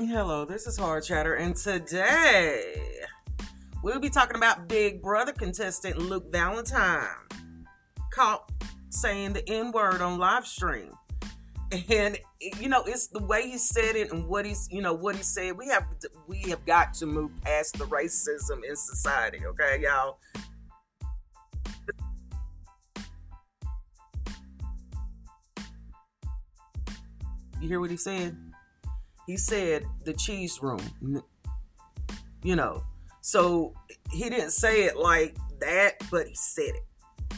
Hello, this is Hard Chatter, and today we'll be talking about Big Brother contestant Luke Valentine caught saying the N word on live stream. And you know, it's the way he said it and what he's, you know, what he said. We have we have got to move past the racism in society, okay, y'all. You hear what he said? He said the cheese room. You know, so he didn't say it like that, but he said it.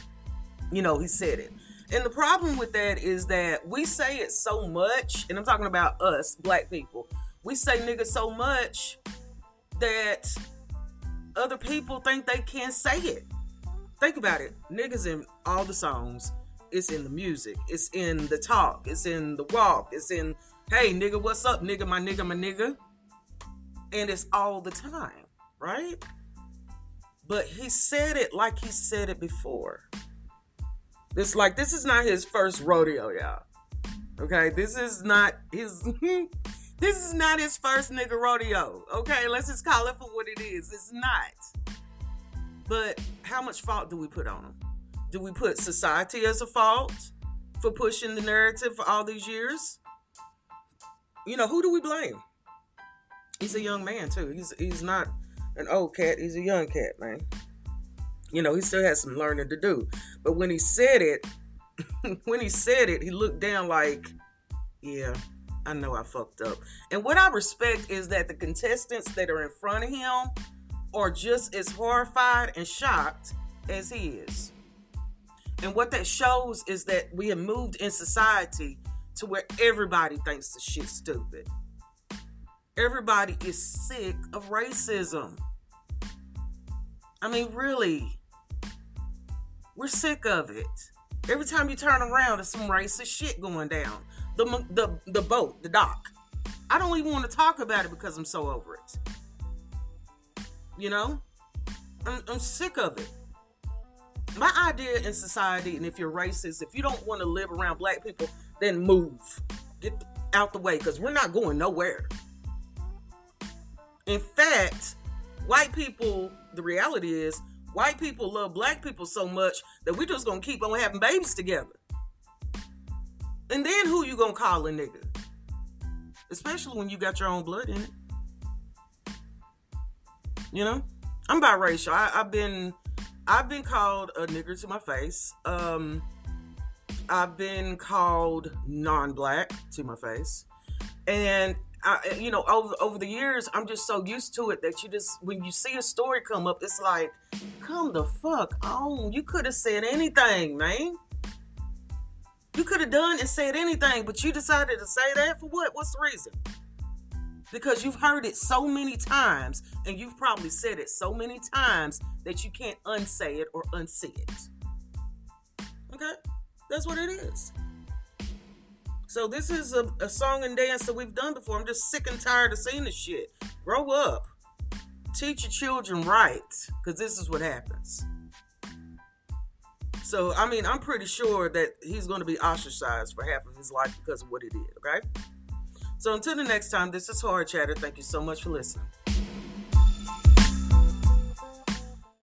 You know, he said it. And the problem with that is that we say it so much, and I'm talking about us, black people. We say nigga so much that other people think they can't say it. Think about it. Niggas in all the songs. It's in the music. It's in the talk. It's in the walk. It's in, hey, nigga, what's up, nigga, my nigga, my nigga. And it's all the time, right? But he said it like he said it before. It's like this is not his first rodeo, y'all. Okay, this is not his. this is not his first nigga rodeo. Okay, let's just call it for what it is. It's not. But how much fault do we put on him? Do we put society as a fault for pushing the narrative for all these years? You know, who do we blame? He's a young man too. He's he's not an old cat. He's a young cat, man. You know, he still has some learning to do. But when he said it, when he said it, he looked down like, yeah, I know I fucked up. And what I respect is that the contestants that are in front of him are just as horrified and shocked as he is. And what that shows is that we have moved in society to where everybody thinks the shit's stupid. Everybody is sick of racism. I mean, really, we're sick of it. Every time you turn around, there's some racist shit going down. The the the boat, the dock. I don't even want to talk about it because I'm so over it. You know, I'm, I'm sick of it my idea in society, and if you're racist, if you don't want to live around black people, then move. Get out the way because we're not going nowhere. In fact, white people, the reality is, white people love black people so much that we're just gonna keep on having babies together. And then who you gonna call a nigga? Especially when you got your own blood in it. You know? I'm biracial. I, I've been I've been called a nigger to my face. Um, I've been called non-black to my face, and I, you know, over over the years, I'm just so used to it that you just when you see a story come up, it's like, come the fuck on. You could have said anything, man. You could have done and said anything, but you decided to say that for what? What's the reason? because you've heard it so many times and you've probably said it so many times that you can't unsay it or unsee it. Okay? That's what it is. So this is a, a, song and dance that we've done before. I'm just sick and tired of seeing this shit. Grow up. Teach your children right, because this is what happens. So, I mean, I'm pretty sure that he's going to be ostracized for half of his life because of what he did, okay? So until the next time, this is Hard Chatter. Thank you so much for listening.